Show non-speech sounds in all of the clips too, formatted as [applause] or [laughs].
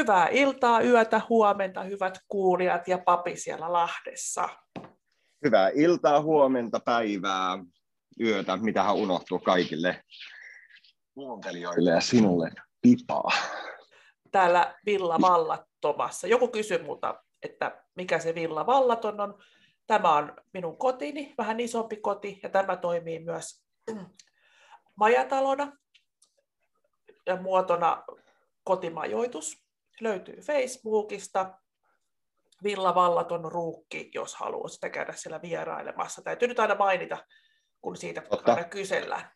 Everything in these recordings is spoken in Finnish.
Hyvää iltaa, yötä, huomenta, hyvät kuulijat ja papi siellä Lahdessa. Hyvää iltaa, huomenta, päivää, yötä, mitähän unohtuu kaikille kuuntelijoille ja sinulle pipaa. Täällä Villa Vallattomassa. Joku kysyy multa, että mikä se Villa Vallaton on. Tämä on minun kotini, vähän isompi koti, ja tämä toimii myös [clears throat] majatalona ja muotona kotimajoitus löytyy Facebookista. Villa Vallaton ruukki, jos haluaa sitä käydä siellä vierailemassa. Täytyy nyt aina mainita, kun siitä Totta. aina kysellään.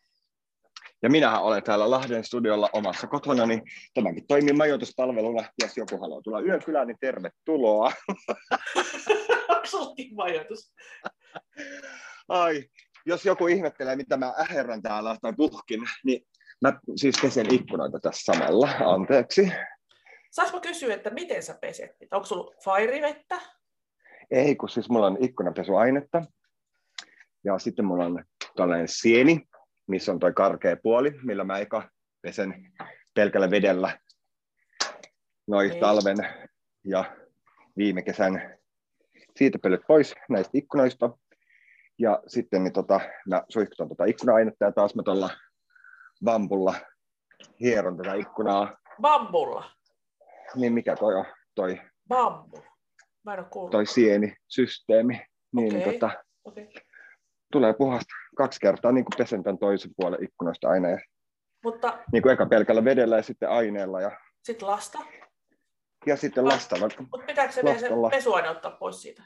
Ja minähän olen täällä Lahden studiolla omassa kotona, niin tämäkin toimii majoituspalveluna. Jos joku haluaa tulla yökylään, niin tervetuloa. [laughs] Onko majoitus? Ai, jos joku ihmettelee, mitä mä äherrän täällä tai puhkin, niin mä siis pesen ikkunoita tässä samalla. Anteeksi. Saanko kysyä, että miten sä peset Onko sulla fairivettä? Ei, kun siis mulla on ikkunapesuainetta. Ja sitten mulla on tällainen sieni, missä on toi karkea puoli, millä mä eka pesen pelkällä vedellä noin niin. talven ja viime kesän siitepölyt pois näistä ikkunoista. Ja sitten niin tota, mä suihkutan tota ikkuna-ainetta ja taas mä tuolla bambulla hieron tätä ikkunaa. Bambulla? Niin mikä toi on, toi, Bambu. Mä en toi sienisysteemi, niin okay. tota, okay. tulee puhasta kaksi kertaa niin kuin pesen tämän toisen puolen ikkunasta aina. Ja, Mutta, niin kuin eka pelkällä vedellä ja sitten aineella. Ja, sitten lasta? Ja sitten lasta. Mutta pitääkö se vielä se pesuaine ottaa pois siitä?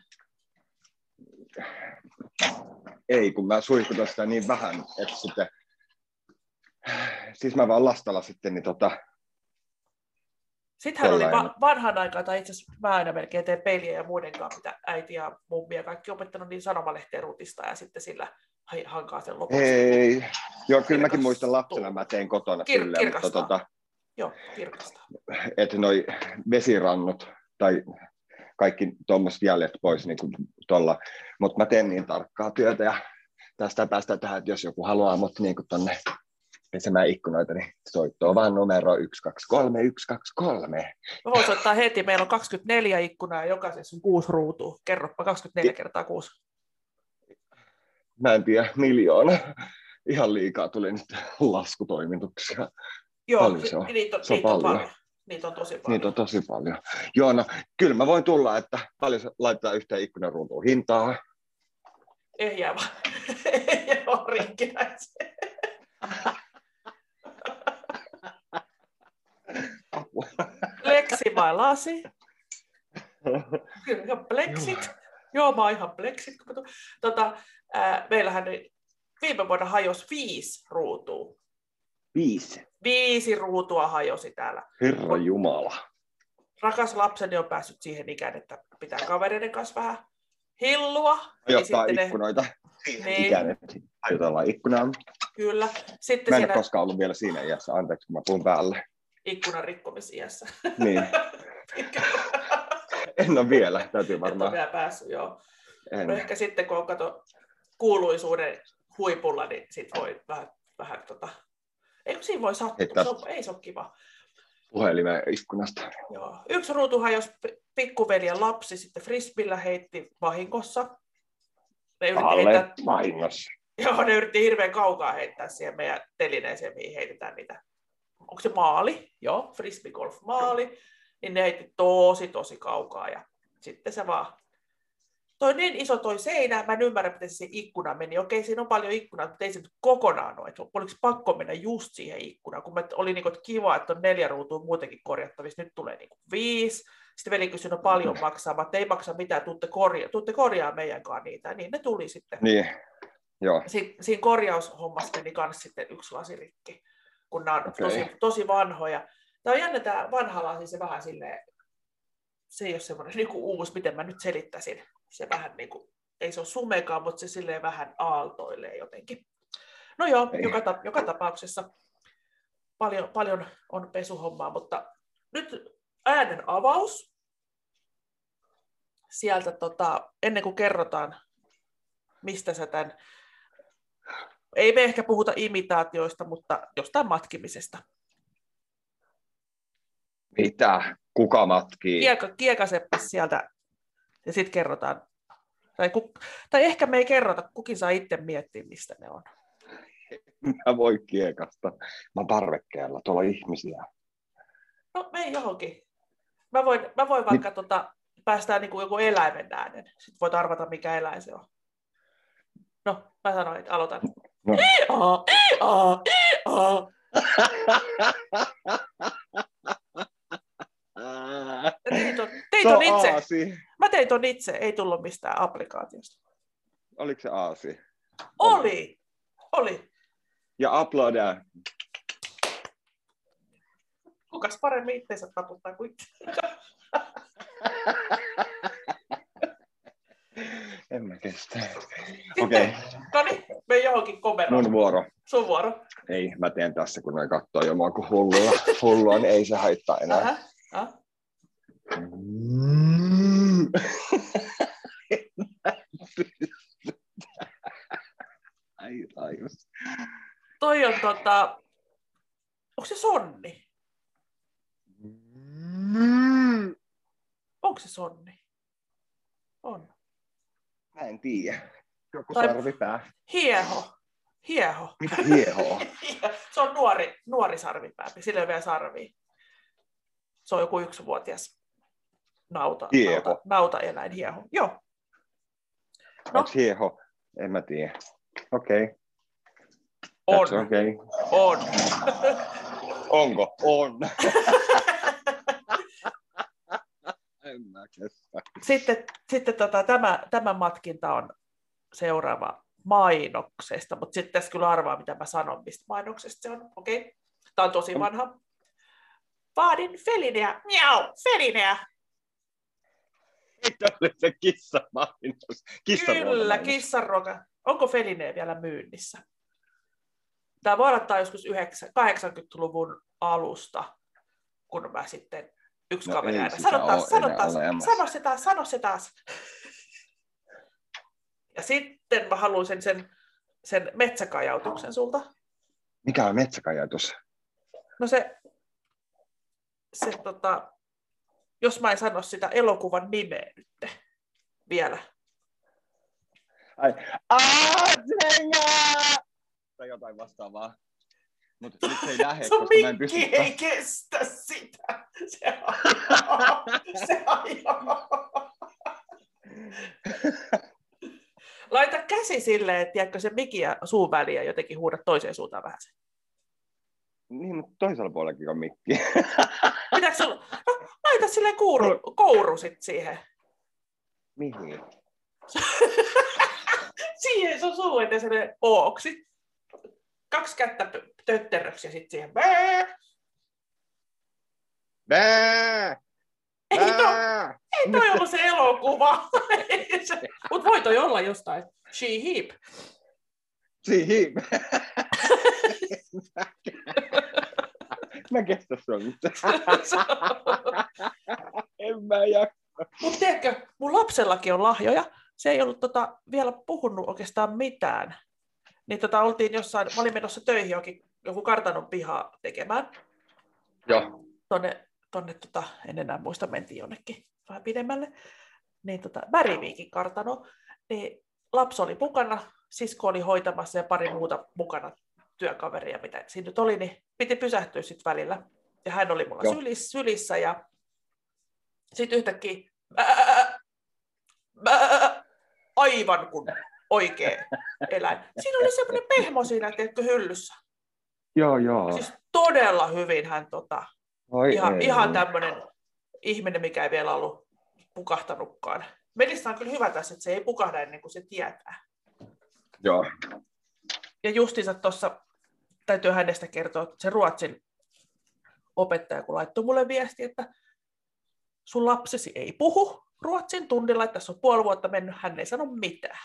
Ei, kun mä suihkutan sitä niin vähän, että sitten siis mä vaan lastalla sitten niin tota, Sittenhän oli va- vanhan aikaa, tai itse asiassa mä aina melkein teen peiliä ja muiden kanssa, mitä äiti ja mummi ja kaikki opettanut niin sanomalehteen rutista ja sitten sillä hankaa sen lopuksi. Ei, joo, kyllä mäkin muistan lapsena, mä tein kotona Kir- kyllä, mutta tota, Joo, kirkasta. Että noi vesirannut tai kaikki tuommoiset jäljet pois niin kuin tuolla, mutta mä teen niin tarkkaa työtä ja tästä päästään tähän, että jos joku haluaa mut niin tuonne pesemään ikkunoita, niin soittoa vaan numero 123 123. Mä voin soittaa heti, meillä on 24 ikkunaa ja jokaisessa on kuusi ruutua. Kerropa 24 kertaa kuusi. Mä en tiedä, miljoona. Ihan liikaa tuli nyt laskutoimituksia. Joo, paljon se on. Niitä on, se on niitä paljon. paljon. Niitä on tosi paljon. Niitä on tosi paljon. Joo, no kyllä mä voin tulla, että paljon laitetaan yhteen ikkunaruutuun hintaa. Ehjää vaan. Ehjää vaan Pleksi vai lasi? [laughs] Kyllä, pleksit. Joo, mä oon ihan pleksit. Tota, ää, meillähän viime vuonna hajosi viisi ruutua. Viisi? Viisi ruutua hajosi täällä. Herra Jumala. Rakas lapseni on päässyt siihen ikään, että pitää kavereiden kanssa vähän hillua. Hajottaa ikkunoita. Ne... Niin. Ikään, että hajotellaan ikkunaa. Kyllä. Sitten mä en siinä... ole koskaan ollut vielä siinä iässä, anteeksi kun mä puhun päälle ikkunan rikkomisiässä. Niin. [laughs] en ole vielä, täytyy varmaan. En ole vielä päässyt, joo. En. No ehkä sitten, kun on kato kuuluisuuden huipulla, niin sit voi vähän, vähän tota... Ei siinä voi sattua, se on, ei se ole kiva. Puhelimen ikkunasta. Joo. Yksi ruutuhan, jos pikkuveljen lapsi sitten frisbillä heitti vahingossa. Ne yritti Alle heittää... vahingossa. Joo, ne yritti hirveän kaukaa heittää siihen meidän telineeseen, mihin heitetään niitä onko se maali, joo, frisbeegolf maali, niin ne heitti tosi tosi kaukaa ja sitten se vaan toi niin iso toi seinä, mä en ymmärrä, miten se ikkuna meni. Okei, siinä on paljon ikkunaa, mutta ei se nyt kokonaan ole. Että oliko pakko mennä just siihen ikkunaan, kun mä, oli niin kuin, että kiva, että on neljä ruutua muutenkin korjattavissa, nyt tulee niin kuin viisi. Sitten veli kysyi, no paljon maksaa, mutta ei maksa mitään, tuutte, korja, tuutte korjaa meidänkaan niitä. Niin ne tuli sitten. Niin, joo. Si- siinä korjaushommassa meni myös sitten yksi lasirikki kun nämä on okay. tosi, tosi vanhoja. Tämä on jännä tämä vanha lasi, se vähän silleen, se ei ole semmoinen niin kuin uusi, miten mä nyt selittäisin. Se vähän niin kuin, ei se ole sumekaan, mutta se silleen vähän aaltoilee jotenkin. No joo, joka, ta- joka tapauksessa paljon, paljon on pesuhommaa, mutta nyt äänen avaus. Sieltä tota, ennen kuin kerrotaan, mistä sä tämän ei me ehkä puhuta imitaatioista, mutta jostain matkimisesta. Mitä? Kuka matkii? Kieka, kiekaseppä sieltä ja sitten kerrotaan. Tai, ku, tai ehkä me ei kerrota, kukin saa itse miettiä, mistä ne on. Mä voi kiekasta. Mä parvekkeella, tuolla on ihmisiä. No me ei johonkin. Mä voin, mä voin vaikka tota, päästään niin kuin joku eläimen äänen. Sitten voit arvata, mikä eläin se on. No, mä sanoin, että aloitan. [laughs] Tein ton, tein Se ton on itse. aasi. Mä tein ton itse, ei tullut mistään applikaatiosta. Oliko se aasi? Oli, oli. Ja uploada. Kukas paremmin itseensä taputtaa kuin. [laughs] En mä kestä. Okei, okay. No niin, me johonkin komeroon. mun vuoro. Sun vuoro. Ei, mä teen tässä, kun noin kattoo jo mua kuin hullua. hullua, niin ei se haittaa enää. Ähä. Ah. Mm. Ai, ai. Toi on tota... Onko se sonni? Mm. Onko se sonni? On. Mä en tiedä. Joku Tai- sarvipää. Hieho. Hieho. Mitä hiehoa? [laughs] se on nuori, nuori sarvipääpi, sillä ei ole vielä sarvia. Se on joku yksivuotias nauta, Hieho. nauta, nautaeläin hieho. Joo. No. Onks hieho? En mä tiedä. Okei. Okay. On. Okay. On. Onko? On. [laughs] en mä kestä. Sitten, sitten tota, tämä, tämä matkinta on seuraava mainoksesta, mutta sitten tässä kyllä arvaa, mitä mä sanon, mistä mainoksesta se on. Okei, okay. tämä on tosi vanha. Vaadin Felineä, miau, Felineä. Mitä oli se kissa mainos? Kissa Kyllä, kissanroka. Onko Feline vielä myynnissä? Tämä voi olla joskus 9 80-luvun alusta, kun mä sitten yksi No kaveri aina. Sano taas, sano taas, sano se taas, sano se taas. Ja sitten mä haluaisin sen, sen metsäkajautuksen sulta. Mikä on metsäkajatus? No se, se tota, jos mä en sano sitä elokuvan nimeä nyt vielä. Ai, Aatsenga! Tai jotain vastaavaa. Mutta nyt se ei lähde, Sun koska mä en pysty... ei kestä sitä. Se ajaa. Se ajaa. Laita käsi silleen, että tiedätkö, se mikki ja suun väliä jotenkin huuda toiseen suuntaan vähän. Niin, mutta toisella puolellakin on mikki. Pitääkö sulla... No, laita silleen kuuru, kouru sit siihen. Mihin? [laughs] siihen sun suu eteen ooksi. Kaksi kättä tötteröksi ja sitten siihen. Bää! Bää! Ei Bää! ei toi ollut se elokuva. [laughs] Mutta voi toi olla jostain. She Heap. Siihen. [laughs] Mä kestä sun. [laughs] en mä jaksa. Mutta tiedätkö, mun lapsellakin on lahjoja. Se ei ollut tota, vielä puhunut oikeastaan mitään. Niin tota, oltiin jossain, mä olin menossa töihin jokin, joku kartanon pihaa tekemään. Joo. Tonne, tonne tota, en enää muista, mentiin jonnekin vähän pidemmälle. Niin tota, Väriviikin kartano. Niin lapsi oli mukana, sisko oli hoitamassa ja pari muuta mukana työkaveria, mitä siinä nyt oli, niin piti pysähtyä sitten välillä. Ja hän oli mulla sylissä, sylissä ja sitten yhtäkkiä bää, bää, aivan kuin oikea eläin. Siinä oli semmoinen pehmo siinä, tiedätkö, hyllyssä. Joo, joo. Siis todella hyvin hän tota, Oi ihan, ei. ihan tämmöinen ihminen, mikä ei vielä ollut pukahtanutkaan. Melissa on kyllä hyvä tässä, että se ei pukahda ennen kuin se tietää. Joo. Ja justiinsa tuossa täytyy hänestä kertoa, että se Ruotsin opettaja, kun laittoi mulle viesti, että sun lapsesi ei puhu Ruotsin tunnilla, että tässä on puoli vuotta mennyt, hän ei sano mitään.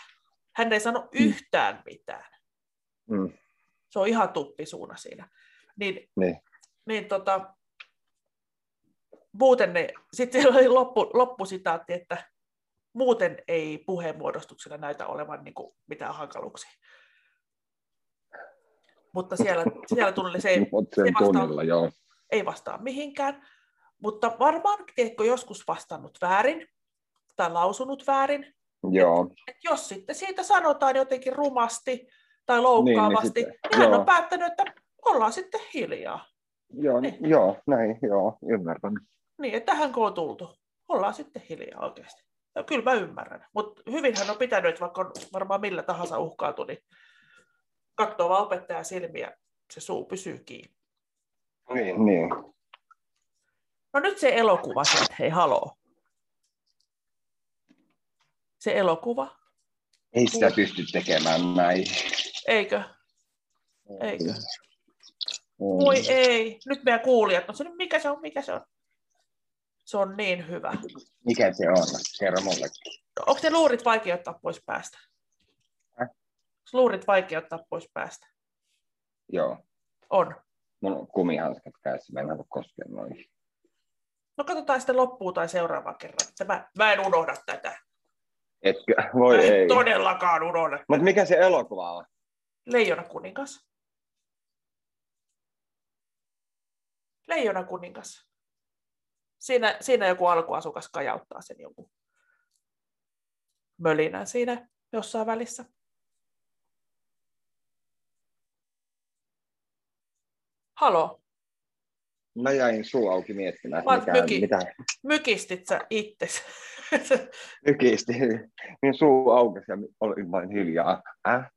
Hän ei sano yhtään mitään. Mm. Se on ihan tuppisuuna siinä. Niin, Niin. niin tota, muuten ne, sitten siellä oli loppu, loppusitaatti, että muuten ei puheenmuodostuksella näytä olevan niin kuin mitään hankaluuksia. Mutta siellä, siellä tuli se [laughs] ei, se sen vastaa- tunnilla, joo. ei vastaa mihinkään, mutta varmaan tiedätkö, joskus vastannut väärin tai lausunut väärin. Joo. Et jos sitten siitä sanotaan jotenkin rumasti tai loukkaavasti, niin, niin, sitten- niin hän joo. on päättänyt, että ollaan sitten hiljaa. Joo, Niin. joo, näin, joo, ymmärrän. Niin, että tähän kun on tultu, ollaan sitten hiljaa oikeasti. Ja kyllä mä ymmärrän. Mutta hyvin hän on pitänyt, että vaikka on varmaan millä tahansa uhkailtu, niin katsoo vaan opettaja silmiä, se suu pysyy kiinni. Niin, niin. No nyt se elokuva sieltä, hei haloo. Se elokuva, Ei sitä pysty tekemään näin. eikö? Eikö? Voi ei, nyt meidän kuulijat, no se nyt mikä se on, mikä se on? Se on niin hyvä. Mikä se on? Kerro mullekin. No, onko ne luurit vaikea ottaa pois päästä? Häh? Onko luurit vaikea ottaa pois päästä? Joo. On. Mulla on kumihanskat kädessä, mä en halua koskea noihin. No katsotaan sitten loppuun tai seuraavaan kerran. Mä, mä en unohda tätä. Etkö? Voi en ei. todellakaan unohda. Mutta mikä se elokuva on? Leijona kuningas. Leijona kuningas. Siinä, siinä joku alkuasukas kajauttaa sen joku mölinän siinä jossain välissä. Halo, Mä jäin suu auki miettimään, että mikä, myki. mitä mykistit sä itses? [laughs] mykisti. Niin suu aukesi ja olin vain hiljaa. Äh?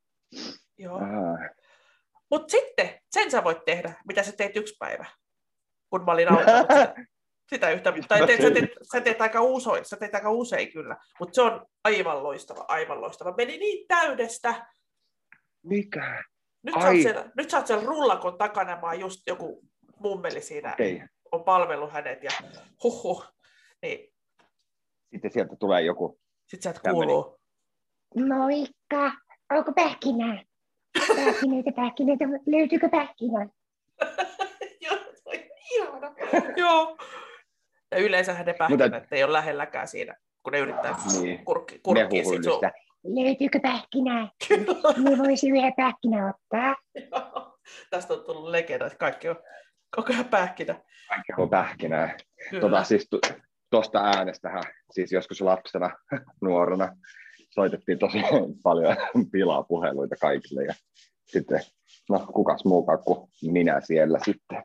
Joo. Äh. Mutta sitten, sen sä voit tehdä, mitä sä teet yksi päivä, kun mä olin auttanut sitä, [laughs] sitä yhtä. Tai teet, sä, teet, sä, teet aika usein, sä teet aika usein kyllä, mutta se on aivan loistava, aivan loistava. Meni niin täydestä. Mikä? Nyt sä, Ai. oot siellä, nyt sä oot siellä rullakon takana, mä oon just joku mummeli siinä Ei. on palvellut hänet ja huhhuh. Niin Sitten sieltä tulee joku. sit sieltä Tämmönen. kuuluu. Moikka! Onko pähkinää? Pähkinöitä, pähkinöitä. Löytyykö pähkinöitä? [laughs] Joo, ihana. Joo. Ja yleensä ne pähkinät ei ole lähelläkään siinä, kun ne yrittää Niin. kurkki, kurkkia sit sun. Löytyykö pähkinää? Kyllä. Niin voisi yhden pähkinä ottaa. Joo. Tästä on tullut legenda, että kaikki on koko ajan pähkinä. Kaikki on pähkinää. Kyllä. Tota, siis tu- tuosta äänestähän, siis joskus lapsena, [laughs] nuorena, soitettiin tosi [laughs] paljon pilapuheluita kaikille. Ja sitten, no kukas muukaan kuin minä siellä sitten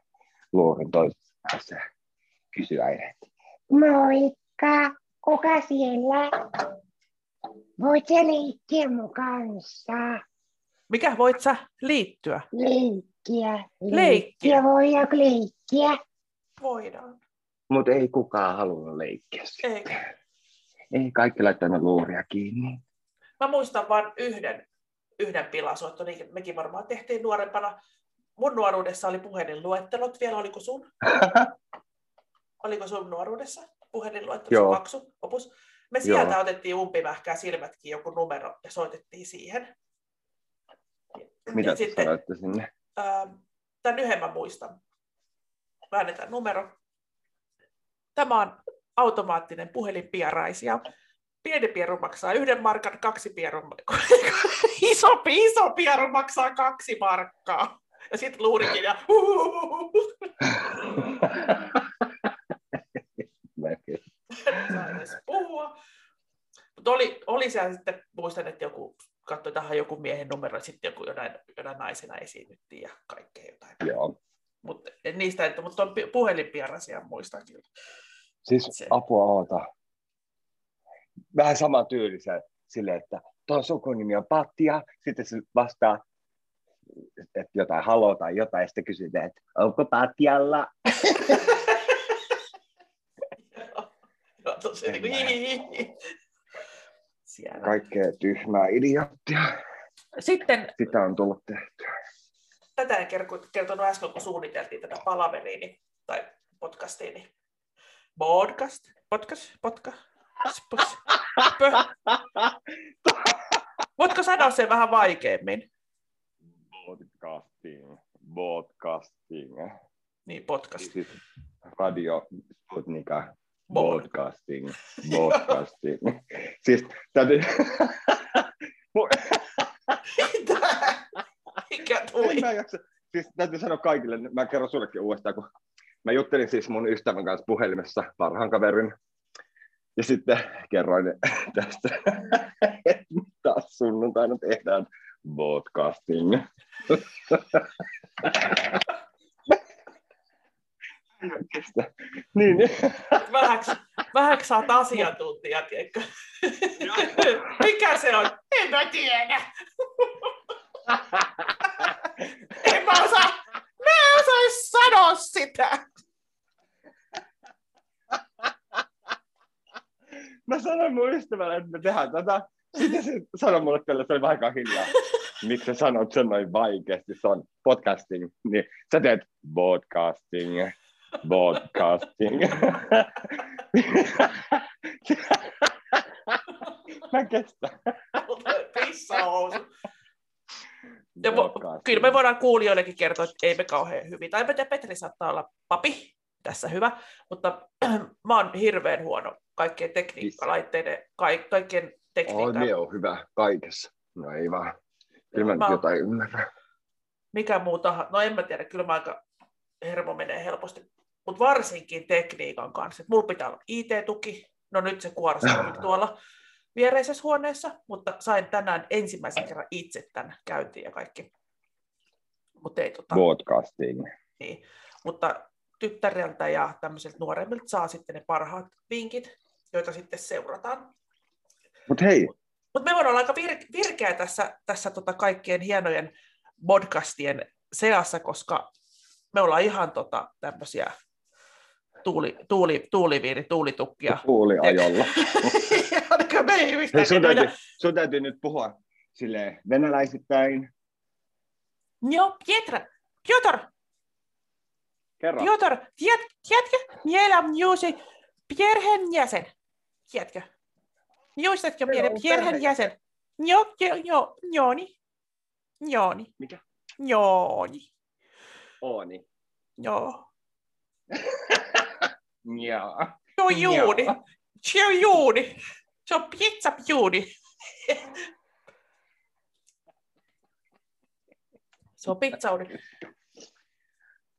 luurin toisessa päässä kysyä. Moikka! Kuka siellä? Voit sä leikkiä mun kanssa? Mikä voit sä liittyä? Leikkiä. Leikkiä. Voidaanko leikkiä? Voidaan. Mutta ei kukaan halunnut leikkiä. sitä. Eikä. Ei kaikki laittanut luuria kiinni. Mä muistan vain yhden, yhden pilasoitto, niin mekin varmaan tehtiin nuorempana. Mun nuoruudessa oli puhelinluettelot vielä, oliko sun? [laughs] Oliko sun nuoruudessa puhelinluettelo, Joo. paksu opus? Me sieltä otettiin umpimähkää silmätkin joku numero ja soitettiin siihen. Mitä ja te sitten, sanoitte sinne? Ähm, tämän yhden mä muistan. Väännetään numero. Tämä on automaattinen puhelinpiaraisia. Pieni pieru maksaa yhden markan, kaksi pierun, [laughs] iso, iso pieru maksaa kaksi markkaa. Ja sitten luurikin ja [laughs] [laughs] saa edes puhua. Mutta oli, oli siellä sitten, muistan, että joku katsoi tähän joku miehen numero, ja sitten joku jonain, jonain naisena esiinnyttiin ja kaikkea jotain. Joo. Mutta niistä, että, mutta on puhelinpiarasia muistan kyllä. Siis Se. apua oota. Vähän sama tyylisen silleen, että tuon sukunimi on Patja, sitten se vastaa, että jotain haloo tai jotain, ja sitten kysytään, että onko Patjalla? [laughs] Joo, tosi niin kuin, En mä- hihihi. Siellä. Kaikkea tyhmää idioottia. Sitten Sitä on tullut tehtyä. tätä en kertonut äsken, kun suunniteltiin tätä palaveria niin, tai podcastia, niin podcast, podcast, podcast, spos, pö. Voitko sanoa sen vähän vaikeammin? Podcasting. Podcasting. Niin, podcast. Siis radio Sputnika. Bod. Podcasting. Podcasting. [laughs] siis täytyy... [laughs] Mitä? Mikä tuli? mä jaksa. Siis täytyy sanoa kaikille, mä kerron sullekin uudestaan, kun mä juttelin siis mun ystävän kanssa puhelimessa, parhaan kaverin, ja sitten kerroin tästä, [laughs] että taas sunnuntaina tehdään podcasting. Niin, Vähäksi, vähäksi saat asiantuntija, tiedätkö? Mikä se on? En mä tiedä. en mä osaa, mä en osais sanoa sitä. mä sanoin mun ystävälle, että me tehdään tätä. Sitten se sanoi mulle tälle, se oli vähän aikaa hiljaa. Miksi sä sanot sen noin vaikeasti? Se on podcasting. Niin sä teet podcasting. Podcasting. mä en kestä. Pissahousu. Ja vo- kyllä me voidaan kuulijoillekin kertoa, että ei me kauhean hyvin. Tai Pet- Petri saattaa olla papi, tässä hyvä, mutta [clears throat] mä oon hirveän huono kaikkien tekniikkalaitteiden, kaik- kaikkien Oh, tekniikka. niin on hyvä kaikessa. No ei vaan. Kyllä mä, Mä- jotain ymmärrän. mikä muu tahansa. No en mä tiedä, kyllä mä aika hermo menee helposti. Mutta varsinkin tekniikan kanssa. Et mulla pitää olla IT-tuki. No nyt se kuorsuu [laughs] nyt tuolla viereisessä huoneessa, mutta sain tänään ensimmäisen kerran itse tänne käyntiin ja kaikki. Mutta ei tota, Podcasting. niin. Mutta tyttäreltä ja tämmöisiltä nuoremmilta saa sitten ne parhaat vinkit, joita sitten seurataan. Mut hei, Mutta me voidaan olla aika vir- virkeä tässä, tässä tota kaikkien hienojen podcastien seassa, koska me ollaan ihan tota tämmöisiä tuuli, tuuli, tuuliviiri, tuulitukkia. kuuli ajolla. [laughs] Ainakaan me ei yhtään sun, täytyy, sun täytyy nyt puhua sille venäläisittäin. Joo, Pietra, Piotr, Kerro. Piotr, tiedät, tiedätkö, meillä on uusi perheenjäsen. Tiedätkö? Muistatko meidän perheenjäsen? Joo, joo, joo, Jooni. Jooni. Mikä? Jooni. Ooni. Joo. [laughs] Joo. Se on Juuni. Joo. Se on Juuni. Se on pizza Juuni. Se on pizzauni.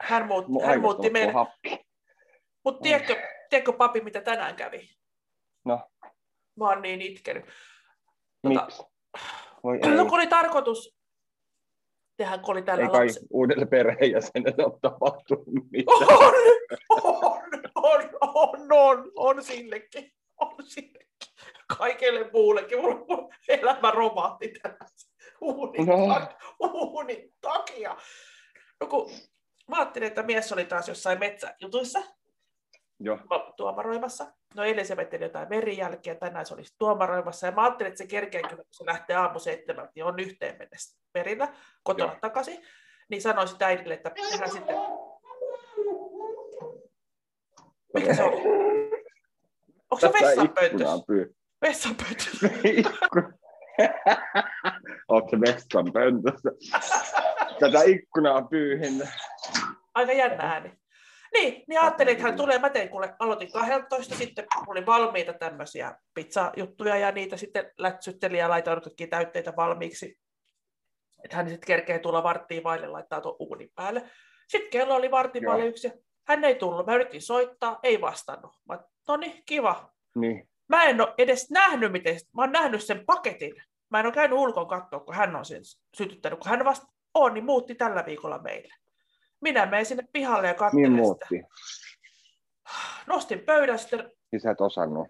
Hän, muut, Mun hän muutti meidän. happi. Mutta tiedätkö, tiedätkö, papi, mitä tänään kävi? No, Mä oon niin itkenyt. Tota, miksi? Voi. No kun oli tarkoitus tehdä, kun oli tällä Ei kai lapsi. uudelle perheenjäsenelle ole tapahtunut mitään. On, on, on, on, on, on sillekin. On sillekin. Kaikelle muullekin. Mulla mun elämä romahti tänään uunin, No. tak- uunin takia. No kun mä ajattelin, että mies oli taas jossain metsäjutuissa Joo. tuomaroimassa. No eilen se vetteli jotain verijälkeä, tänään se olisi tuomaroimassa. Ja mä ajattelin, että se kerkeä kyllä, kun se lähtee aamu seitsemältä, niin on yhteen mennessä perillä kotona Joo. takaisin. Niin sanoisin äidille, että tehdään sitten... Mikä se oli? Onko se. Vessanpöntössä. [laughs] Ikkuna. Onko se vessan pöntössä? Tätä ikkunaa pyyhin. Aika jännä ääni. Niin, niin ajattelin, että hän tulee, mä tein kuule, aloitin 12, sitten oli valmiita tämmöisiä pizzajuttuja ja niitä sitten lätsytteli ja laitoin kaikki täytteitä valmiiksi. Että hän sitten kerkee tulla varttiin vaille laittaa tuon uunin päälle. Sitten kello oli vartin Joo. vaille yksi hän ei tullut. Mä yritin soittaa, ei vastannut. Mä no niin, kiva. Niin. Mä en ole edes nähnyt, miten, mä oon nähnyt sen paketin. Mä en ole käynyt ulkoon katsoa, kun hän on sen sytyttänyt. Kun hän vasta on, niin muutti tällä viikolla meille. Minä menen sinne pihalle ja Niin katselen sitä. Nostin pöydän sitten, Siis sä et osannut.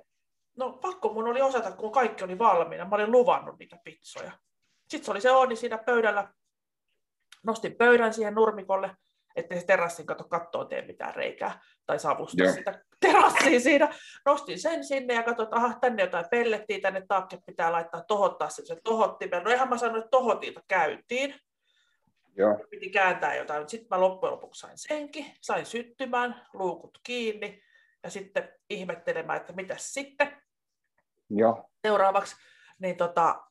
no pakko mun oli osata, kun kaikki oli valmiina. Mä olin luvannut niitä pizzoja. Sitten se oli se Ooni siinä pöydällä. Nostin pöydän siihen nurmikolle, ettei se terassin kato kattoon tee mitään reikää tai savusta Joo. sitä terassiin siinä. Nostin sen sinne ja katsoin, että aha, tänne jotain pellettiä, tänne taakke pitää laittaa tohottaa se, se tohottimen. No ihan mä sanoin, että tohotilta käytiin. Joo. Piti kääntää jotain, sitten mä loppujen lopuksi sain senkin, sain syttymään, luukut kiinni ja sitten ihmettelemään, että mitäs sitten Joo. seuraavaksi, niin tota,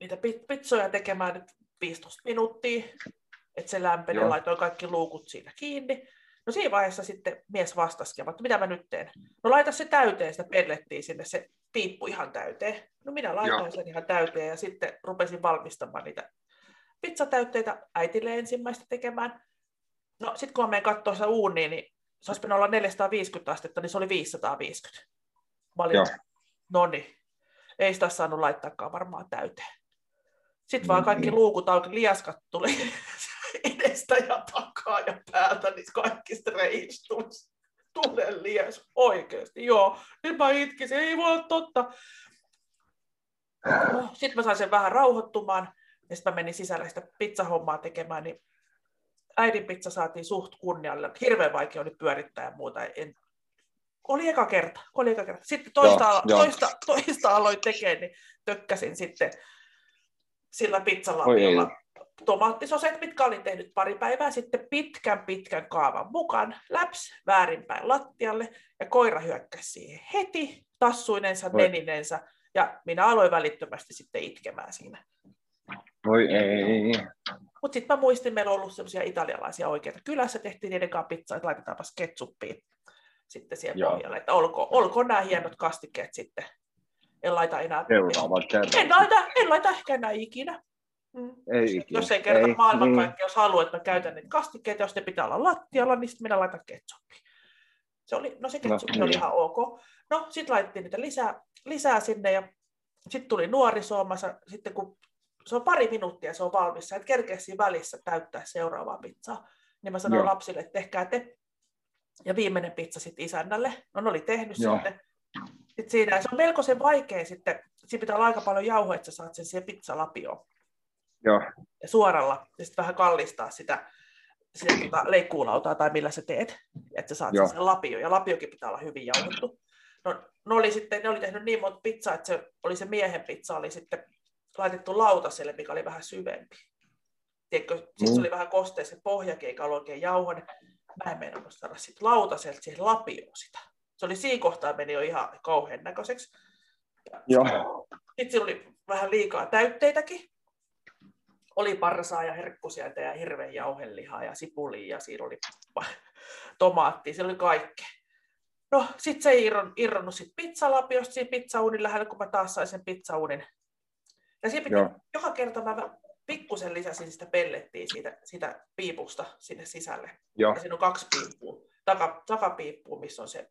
niitä pi- pizzoja tekemään nyt 15 minuuttia, että se lämpeni, Joo. laitoin kaikki luukut siinä kiinni. No siinä vaiheessa sitten mies vastasi, että mitä mä nyt teen? No laita se täyteen, sitä pellettiin sinne, se piippu ihan täyteen. No minä laitoin Joo. sen ihan täyteen ja sitten rupesin valmistamaan niitä pizzatäytteitä äitille ensimmäistä tekemään. No sitten kun mä menen katsoa sitä uunia, niin se olisi pitänyt olla 450 astetta, niin se oli 550. Mä olin, no niin, ei sitä saanut laittaakaan varmaan täyteen. Sitten vaan Mm, kaikki luukut auki, liaskat tuli [laughs] edestä ja takaa ja päältä, niin kaikki streijistä tuli tulen lies. Oikeasti, joo. Nyt mä itkisin, ei voi olla totta. No, sitten mä sain sen vähän rauhoittumaan, ja sitten mä menin sisälle sitä pizzahommaa tekemään, niin äidin pizza saatiin suht kunnialle. Hirveän vaikea oli pyörittää ja muuta. En... Oli eka kerta. Oli eka kerta. Sitten toista, Joo, joo, joo. toista, toista aloin tekemään, niin tökkäsin sitten sillä Oi pizzalapiolla tomaattisoseet, mitkä olin tehnyt pari päivää sitten pitkän pitkän kaavan mukaan, läps väärinpäin lattialle ja koira hyökkäsi siihen heti tassuinensa, Oi. neninensä ja minä aloin välittömästi sitten itkemään siinä. Voi ei. Mutta sitten mä muistin, meillä on ollut sellaisia italialaisia oikeita kylässä, tehtiin niiden kanssa pizzaa, että laitetaanpas ketsuppia sitten siihen Joo. pohjalle, että olko, olko nämä hienot kastikkeet sitten. En laita enää. Seuraavan kerran. En laita, en laita ehkä enää ikinä. Mm. Ei ikinä. Jos ei kerta maailmankaikkeus halua, että mä käytän niitä kastikkeita, jos ne pitää olla lattialla, niin sitten minä laitan ketsuppia. Se oli, no se No, ketsuppi oli niin. ihan ok. No, sitten laitettiin niitä lisää, lisää sinne ja sitten tuli nuorisoomassa, sitten kun se on pari minuuttia, se on valmis, sä et kerkeä siinä välissä täyttää seuraavaa pizzaa. Niin mä sanoin Joo. lapsille, että tehkää te. Ja viimeinen pizza sitten isännälle. No ne oli tehnyt Joo. sitten. Sitten siinä, se on melkoisen vaikea sitten, siinä pitää olla aika paljon jauhoa, että sä saat sen siihen pizzalapioon Joo, ja suoralla ja sitten vähän kallistaa sitä, sitä tuota leikkuulautaa tai millä sä teet, että sä saat Joo. sen lapio. Ja lapiokin pitää olla hyvin jauhettu. No, ne oli, sitten, ne oli tehnyt niin monta pizzaa, että se oli se miehen pizza oli sitten laitettu lautaselle, mikä oli vähän syvempi. Tiedätkö, sitten Mm. se oli vähän kostea se pohjakin, eikä ollut oikein jauhonen. Mä en meinannut saada sit lautaselta siihen lapioon sitä. Se oli siinä kohtaa meni jo ihan kauhean näköiseksi. joo. Sitten siinä oli vähän liikaa täytteitäkin. Oli parsaa ja herkkusiaita ja hirveän jauhelihaa ja sipulia ja siinä oli [laughs] tomaatti, se oli kaikkea. No, sitten se ei irron, irronnut sit pizzalapiosta siinä pizzauunin lähellä, kun mä taas sain sen pizzauunin. Ja siinä piti, Joo. joka kerta mä pikkusen lisäsin sitä pellettiä siitä, siitä piipusta sinne sisälle. Joo, Ja siinä on kaksi piippua. Taka, takapiippua, missä on se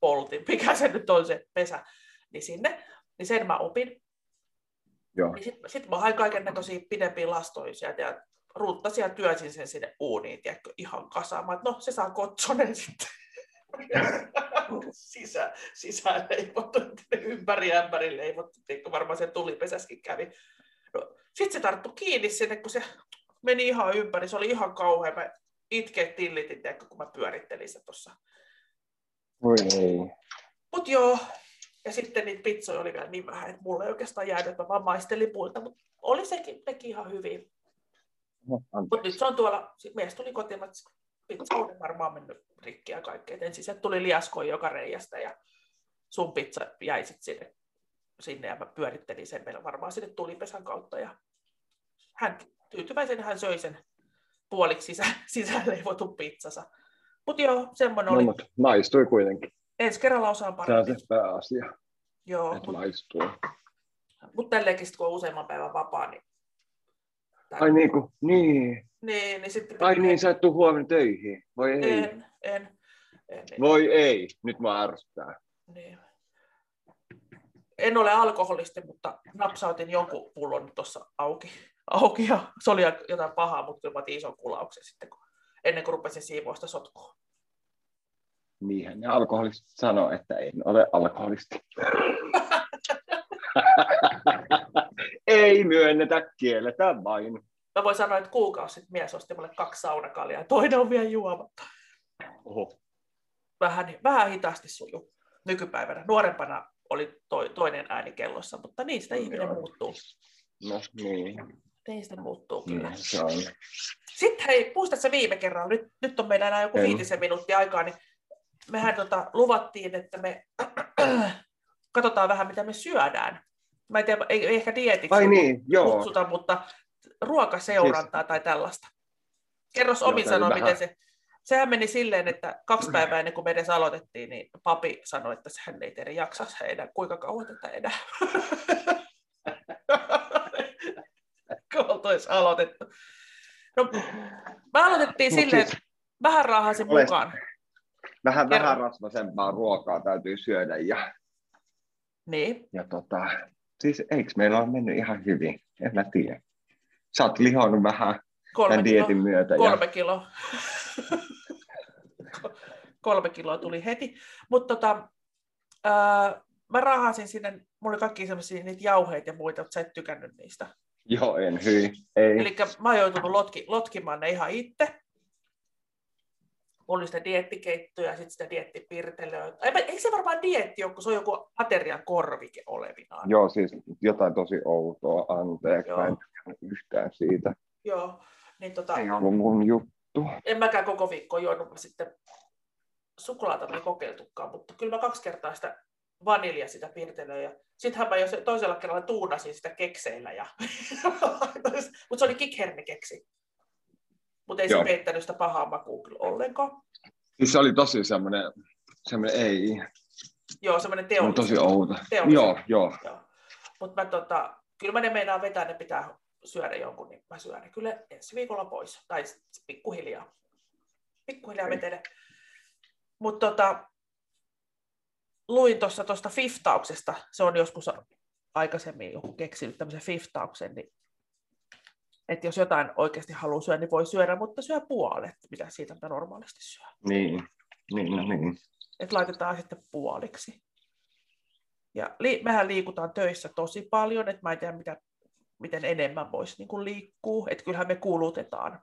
poltin, mikä se nyt on se pesä, niin sinne. Niin sen mä opin. joo. Niin sitten sit mä hain kaiken näköisiä pidempiä lastoja sieltä ja ruuttasin ja työsin sen sinne uuniin, tiedätkö, ihan kasaamaan. No, se saa kotsonen sitten. [laughs] Sisä, sisään leivottu, ympäri ämpäri leivottu, tiedätkö, varmaan se tulipesäskin kävi. No, sitten se tarttu kiinni sinne, kun se meni ihan ympäri, se oli ihan kauhea. Mä itkeet tillitin, tiedätkö, kun mä pyörittelin sitä tuossa. Voi ei. Mut joo, ja sitten niitä pizzoja oli vielä niin vähän, että mulle ei oikeastaan jäänyt, että mä vaan maistelin puilta, mutta oli sekin, nekin ihan hyvin. No. Mutta nyt se on tuolla, mies tuli kotiin, että pizza on varmaan mennyt rikki ja kaikkea. Ensin se tuli liaskoin joka reiästä ja sun pizza jäi sit sinne, sinne ja mä pyörittelin sen meillä varmaan sinne tulipesän kautta. Ja hän tyytyväisen hän söi sen puoliksi sisä, [laughs] sisäänleivotun pizzansa. Mutta joo, semmoinen No, oli. mutta maistui kuitenkin. Ensi kerralla osaan Se on paremmin. se pääasia, Joo, että mutta maistuu. mut tälleenkin kun on useamman päivän vapaa, niin... Ai niin kuin, niin. Niin, niin sitten... Ai niin, sä et tuu huomenna töihin. Voi ei. En, en. en. Voi ei. Nyt mä ärsyttää. Niin. En ole alkoholisti, mutta napsautin jonkun pullon tuossa auki. auki ja se oli jotain pahaa, mutta kyllä mä ison kulauksen sitten, kun, ennen kuin rupesin siivoista sotkua. Niinhän ne alkoholistit sanoo, että en ole alkoholisti. [laughs] [laughs] ei myönnetä, kielletään vain. Mä voin sanoa, että kuukausi sitten mies osti mulle kaksi saunakaljaa ja toinen on vielä juomatta. Oho. Vähän, vähän hitaasti suju nykypäivänä. Nuorempana oli toi, toinen ääni kellossa, mutta niistä ihminen Joo. muuttuu. No niin, Niistä muuttuu kyllä. niin se on. Sitten hei, muistatko viime kerralla, nyt, nyt on meillä enää joku En. viitisen minuuttia aikaa, niin mehän tota, luvattiin, että me [clears throat] katsotaan vähän, mitä me syödään. Mä en tiedä, ei, ei ehkä dietiksi Ai niin, joo. kutsuta, mutta ruokaseurantaa tai tällaista. Kerros omin sanoin, vähän- miten se... Sehän meni silleen, että kaksi päivää ennen kuin me edes aloitettiin, niin papi sanoi, että hän ei teidän jaksa enää, kuinka kauan tätä enää. [laughs] kun oltaisiin aloitettu. No, me aloitettiin Mut silleen, siis- että vähän raahasin Olet- mukaan. Vähän, vähän rasvasempaa ruokaa täytyy syödä ja, Niin. ja tota, siis eikö meillä ole mennyt ihan hyvin? En mä tiedä. Sä oot lihonnut vähän Kolme tämän kiloa. dietin myötä. Kolme kiloa. Kolme kiloa tuli heti. Mutta tota, ää, mä rahasin sinne, mulla oli kaikki sellaisia niitä jauheita ja muita, mutta sä et tykännyt niistä. Ja, joo, en hyi. Ei. Eli mä oon joutunut lotki, lotkimaan ne ihan itse. Mulla oli sitä diettikeittoa ja sitten sitä diettipirtelöä. Ei, eikö se varmaan dietti ole, kun se on joku aterian korvike olevinaan? Joo, siis jotain tosi outoa, anteeksi. Joo. Yhtään siitä. Joo. Niin tota, Ei ollut mun juttu. en mäkään koko viikkoa juonut mä sitten suklaata me kokeiltukaan, mutta kyllä mä kaksi kertaa sitä vanilja sitä pirtelöä ja sittenhän mä jo se- toisella kerralla tuunasin sitä kekseillä ja [laughs] mutta se oli kikhernekeksi. Mutta ei Joo. se peittänyt sitä pahaa makua kyllä ollenkaan. Siis se oli tosi semmoinen, semmoinen ei, Joo, semmoinen teollinen. tosi outo. Joo, joo. Joo. Mutta mä tota, kyllä mä ne meinaan vetää, ne pitää syödä jonkun, niin mä syön ne kyllä ensi viikolla pois. Tai pikkuhiljaa. Pikkuhiljaa vetele. Mutta tota, luin tuossa tuosta fiftauksesta, se on joskus aikaisemmin joku keksinyt tämmöisen fiftauksen, niin että jos jotain oikeasti haluaa syödä, niin voi syödä, mutta syö puolet, mitä siitä mitä normaalisti syö. Niin, niin, no niin. että laitetaan sitten puoliksi. Ja li- mehän liikutaan töissä tosi paljon, että mä en tiedä, mitä, miten enemmän voisi niin kuin liikkua, että kyllähän me kuulutetaan.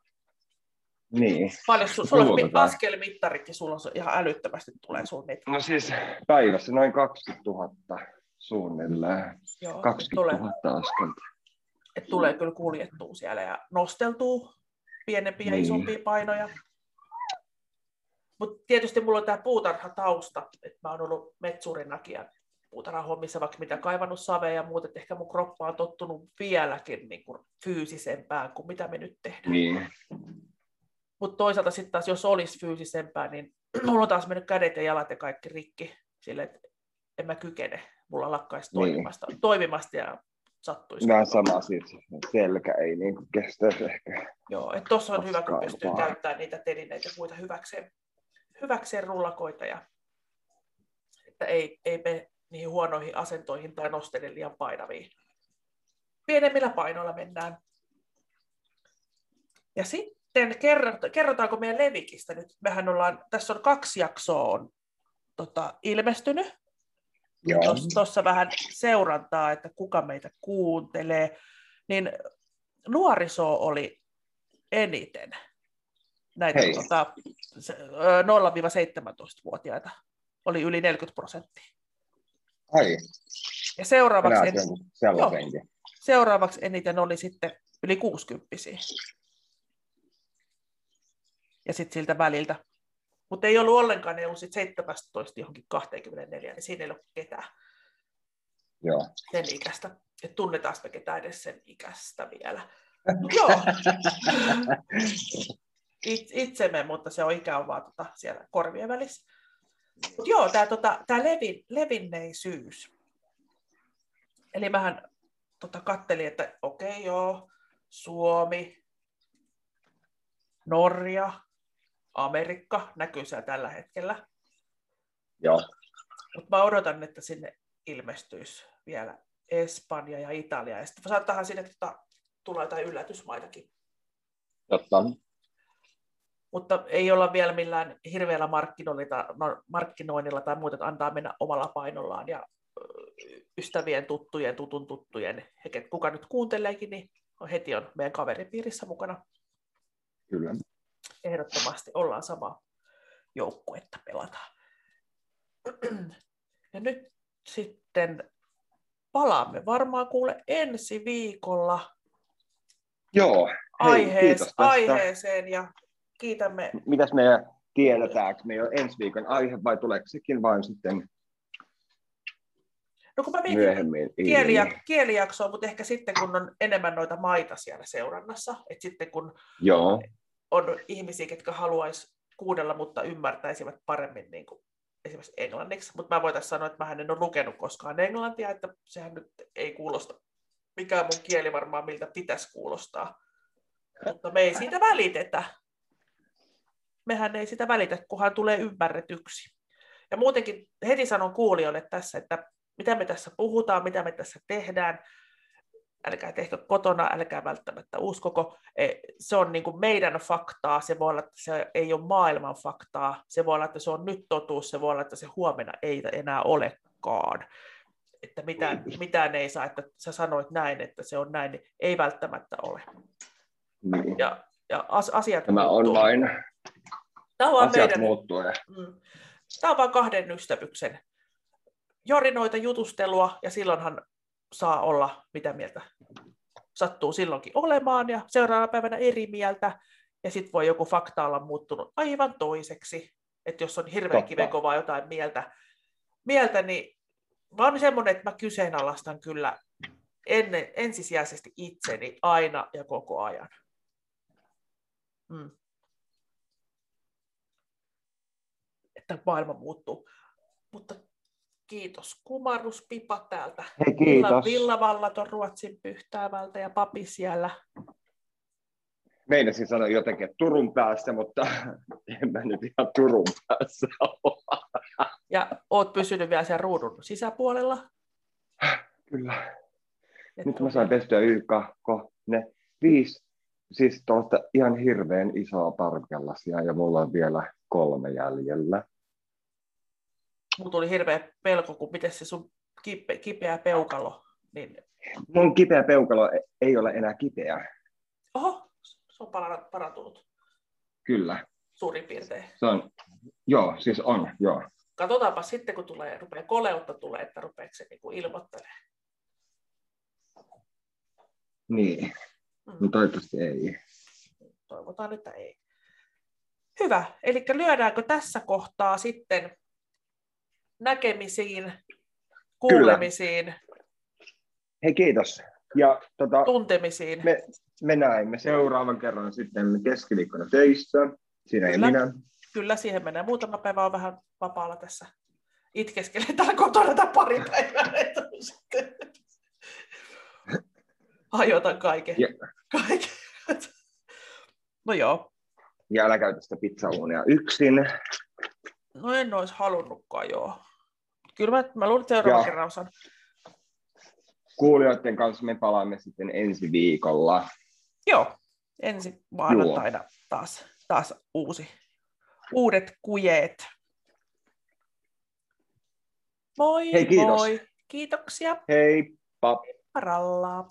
Niin. Paljon su- sulla on mi- Kulutetaan. askelmittaritkin, sulla on ihan älyttömästi tulee sun niitä. No siis päivässä noin 20 000 suunnilleen. Joo, 20 tulee, 000 askelta. että tulee kyllä kuljettua siellä ja nosteltuu pienempiä ja Niin. isompia painoja. Mutta tietysti mulla on tämä puutarhatausta, että mä oon ollut metsurinakin ja puutarhahommissa vaikka mitä kaivannut savea ja muuta, että ehkä mun kroppa on tottunut vieläkin niin kuin fyysisempään kuin mitä me nyt tehdään. Niin. Mutta toisaalta sitten taas, jos olisi fyysisempää, niin [clears throat] mulla on taas mennyt kädet ja jalat ja kaikki rikki, sille että en mä kykene. Mulla lakkaisi Niin. toimimasta, toimimasta ja sattuisi. Vähän sama siis. Selkä ei niin kestäisi ehkä. Joo, että tuossa on hyvä, kun pystyy vaan. käyttämään niitä telineitä ja muita hyväkseen, hyväkseen rullakoita ja että ei, ei mene niihin huonoihin asentoihin tai nostele liian painaviin. Pienemmillä painoilla mennään. Ja sitten kerrot- kerrotaanko meidän levikistä nyt? Mehän ollaan, tässä on kaksi jaksoa on tota, ilmestynyt. Joo. Tuossa vähän seurantaa, että kuka meitä kuuntelee. Niin nuoriso oli eniten näitä Hei. tota, se- ö, 0-17-vuotiaita. Oli yli 40 prosenttia. Ai, Ja seuraavaksi, en, sellaisenkin. seuraavaksi eniten oli sitten yli 60 Ja sitten siltä väliltä. Mutta ei ollut ollenkaan, ei ollut sit 17 johonkin 24, niin siinä ei ollut ketään Joo. sen ikäistä. Et tunnetaan me ketään edes sen ikäistä vielä. [laughs] Joo. It, itsemme, mutta se on ikä on vaan tota, siellä korvien välissä. Mut joo, tämä tota, tää levin, levinneisyys. Eli mähän tota, kattelin, että okei okay, joo, Suomi, Norja, Amerikka näkyy siellä tällä hetkellä. Joo. Mutta mä odotan, että sinne ilmestyisi vielä Espanja ja Italia. Ja sitten saattahan sinne tota, tulla jotain yllätysmaitakin. Totta. Mutta ei olla vielä millään hirveällä markkinoinnilla, no, markkinoinnilla tai muuta, että antaa mennä omalla painollaan. Ja ystävien, tuttujen, tutun tuttujen, he, kuka nyt kuunteleekin, niin on heti on meidän kaveripiirissä mukana. Kyllä. Ehdottomasti ollaan sama joukkuetta pelataan. Ja nyt sitten palaamme varmaan kuule ensi viikolla Joo. Hei, aihees, aiheeseen ja kiitämme. Mitäs me tiedetäänkö me jo ensi viikon aihe vai tuleeko sekin vain sitten No kun mä myöhemmin? kieliä, ilmi? kielijaksoa, mutta ehkä sitten kun on enemmän noita maita siellä seurannassa, että sitten kun Joo. on ihmisiä, ketkä haluaisi kuunnella, mutta ymmärtäisivät paremmin niin kuin esimerkiksi englanniksi, mutta mä voitaisiin sanoa, että mä en ole lukenut koskaan englantia, että sehän nyt ei kuulosta, mikään mun kieli varmaan miltä pitäisi kuulostaa. Mutta me ei siitä välitetä. Mehän ei sitä välitä, kunhan tulee ymmärretyksi. Ja muutenkin heti sanon kuulijoille tässä, että mitä me tässä puhutaan, mitä me tässä tehdään, älkää tehkö kotona, älkää välttämättä uskoko. E, se on niin kuin meidän faktaa, se voi olla, että se ei ole maailman faktaa, se voi olla, että se on nyt totuus, se voi olla, että se huomenna ei enää olekaan. Että mitään, mitään ei saa, että sä sanoit näin, että se on näin, niin ei välttämättä ole. Niin. Ja, ja asiat Tämä on vain, Tämä on vaan asiat meidän, muuttuu. Ja Mm. Tämä on vain kahden ystävyksen jorinoita jutustelua, ja silloinhan saa olla mitä mieltä sattuu silloinkin olemaan, ja seuraavana päivänä eri mieltä, ja sitten voi joku fakta olla muuttunut aivan toiseksi. Että jos on hirveän Totta. kivenkovaa jotain mieltä, mieltä, niin oon semmoinen, että mä kyseenalaistan kyllä ennen, ensisijaisesti itseni aina ja koko ajan. Mm. Että maailma muuttuu. Mutta kiitos kumarrus Pipa täältä. Hei, Villa, kiitos. villavallaton Ruotsin pyhtäävältä ja papi siellä. Meinasin sanoa jotenkin, että Turun päässä, mutta [laughs] en mä nyt ihan Turun päässä ole. Ja oot pysynyt vielä siellä ruudun sisäpuolella. Kyllä. Et Nyt mä ole- sain pestyä ko, ne viisi, siis tuosta ihan hirveän isoa parkellasia ja mulla on vielä kolme jäljellä. Mulla tuli hirveä pelko, kun miten se sun kipe, kipeä peukalo. Niin, Mun kipeä peukalo e- ei ole enää kipeä. oho, se on para- parantunut Kyllä, suurin piirtein. se on, joo, siis on, joo. Katsotaanpa sitten, kun tulee, rupeaa koleutta tulee, että rupeeko se niinku ilmoittelemaan. Niin, Mm. mutta toivottavasti ei. Toivotaan, että ei. Hyvä. Eli lyödäänkö tässä kohtaa sitten näkemisiin, kuulemisiin, Hei, kiitos. Ja tota, tuntemisiin? me, me näemme seuraavan kerran sitten keskiviikkona töissä. Siinä ei Kyllä. minä. Kyllä, siihen menee. Muutama päivä on vähän vapaalla tässä. Itkeskelee [laughs] täällä kotona tai pari päivää. [laughs] Sitten hajotan kaiken. Ja- kaiken. [laughs] No joo. Ja älä käytä sitä pizzauunia yksin. No en olisi halunnutkaan, joo. Kyllä mä, mä luulen, että seuraavan Joo. kerran osaan. Kuulijoiden kanssa me palaamme sitten ensi viikolla. Joo, ensi maanantaina taas, taas uusi, uudet kujeet. Moi Hei, kiitos. moi. Kiitoksia. Hei. Paralla.